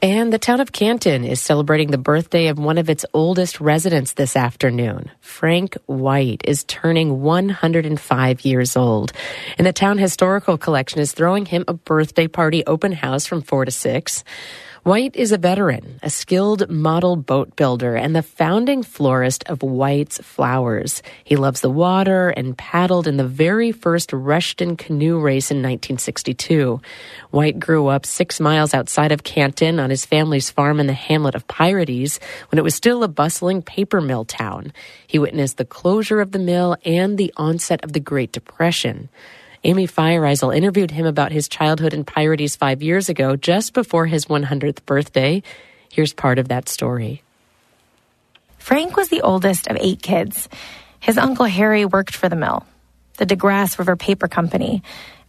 And the town of Canton is celebrating the birthday of one of its oldest residents this afternoon. Frank White is turning 105 years old. And the town historical collection is throwing him a birthday party open house from 4 to 6. White is a veteran, a skilled model boat builder, and the founding florist of White's Flowers. He loves the water and paddled in the very first Rushton canoe race in 1962. White grew up six miles outside of Canton on his family's farm in the hamlet of Pyrites when it was still a bustling paper mill town. He witnessed the closure of the mill and the onset of the Great Depression. Amy Feiereisel interviewed him about his childhood in Pyrites five years ago, just before his 100th birthday. Here's part of that story. Frank was the oldest of eight kids. His uncle Harry worked for the mill, the DeGrasse River Paper Company,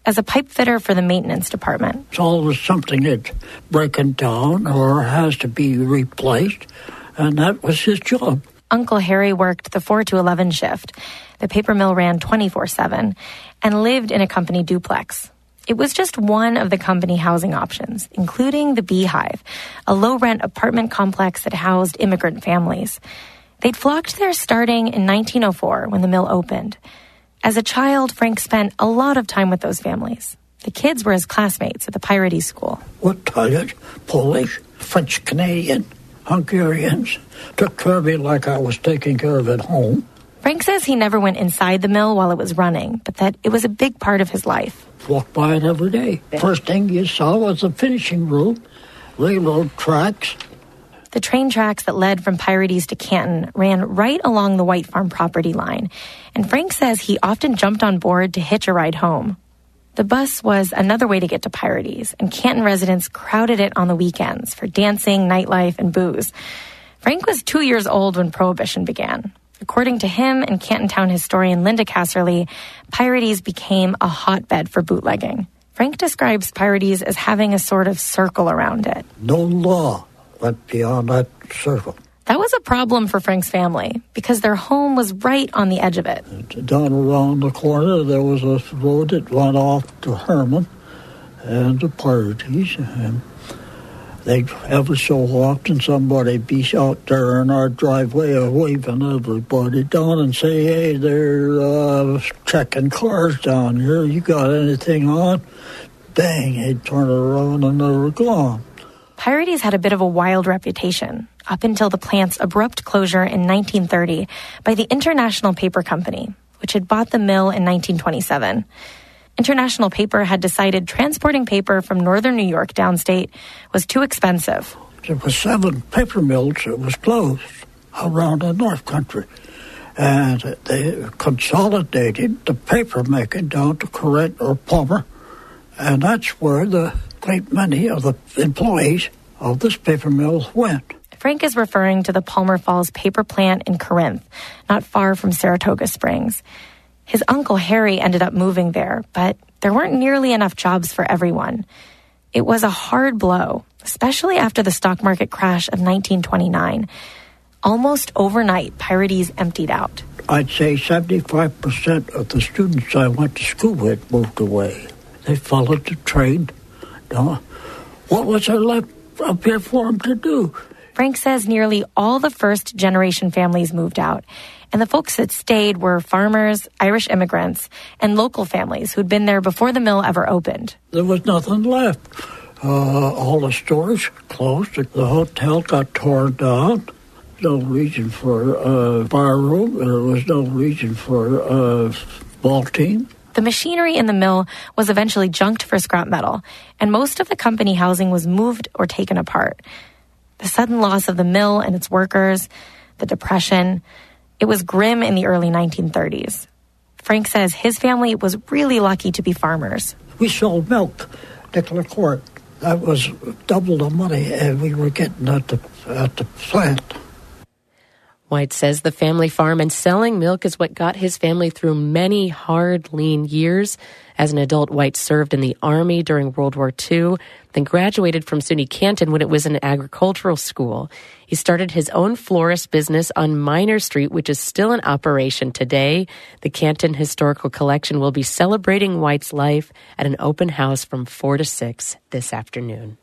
as a pipe fitter for the maintenance department. It's always something that's breaking down or has to be replaced, and that was his job. Uncle Harry worked the 4 to 11 shift. The paper mill ran 24 7 and lived in a company duplex. It was just one of the company housing options, including the Beehive, a low rent apartment complex that housed immigrant families. They'd flocked there starting in 1904 when the mill opened. As a child, Frank spent a lot of time with those families. The kids were his classmates at the Pyrites School. Italian, Polish, French Canadian, Hungarians took care of me like I was taking care of at home. Frank says he never went inside the mill while it was running, but that it was a big part of his life. Walked by it every day. First thing you saw was the finishing room, railroad tracks. The train tracks that led from Pyrites to Canton ran right along the White Farm property line, and Frank says he often jumped on board to hitch a ride home. The bus was another way to get to Pyrites, and Canton residents crowded it on the weekends for dancing, nightlife, and booze. Frank was two years old when Prohibition began. According to him and Canton Town historian Linda Casserly, Pyrites became a hotbed for bootlegging. Frank describes Pyrites as having a sort of circle around it. No law went beyond that circle. That was a problem for Frank's family because their home was right on the edge of it. Down around the corner, there was a road that went off to Hermon and the Pyrites. And they ever so often somebody be out there in our driveway waving everybody down and say, "Hey, they're uh, checking cars down here. You got anything on?" Bang! They'd turn around and they were gone. Pyrites had a bit of a wild reputation up until the plant's abrupt closure in 1930 by the International Paper Company, which had bought the mill in 1927. International Paper had decided transporting paper from northern New York downstate was too expensive. There were seven paper mills that was closed around the North Country. And they consolidated the paper making down to Corinth or Palmer. And that's where the great many of the employees of this paper mill went. Frank is referring to the Palmer Falls paper plant in Corinth, not far from Saratoga Springs. His uncle Harry ended up moving there, but there weren't nearly enough jobs for everyone. It was a hard blow, especially after the stock market crash of 1929. Almost overnight, Pyrites emptied out. I'd say 75% of the students I went to school with moved away. They followed the trade. What was there left up here for them to do? Frank says nearly all the first generation families moved out, and the folks that stayed were farmers, Irish immigrants, and local families who'd been there before the mill ever opened. There was nothing left. Uh, all the stores closed. The hotel got torn down. No reason for a uh, bar room. There was no reason for a uh, ball team. The machinery in the mill was eventually junked for scrap metal, and most of the company housing was moved or taken apart. The sudden loss of the mill and its workers, the depression, it was grim in the early 1930s. Frank says his family was really lucky to be farmers. We sold milk, nickel a quart. That was double the money and we were getting at the, at the plant. White says the family farm and selling milk is what got his family through many hard, lean years. As an adult, White served in the Army during World War II, then graduated from SUNY Canton when it was an agricultural school. He started his own florist business on Miner Street, which is still in operation today. The Canton Historical Collection will be celebrating White's life at an open house from 4 to 6 this afternoon.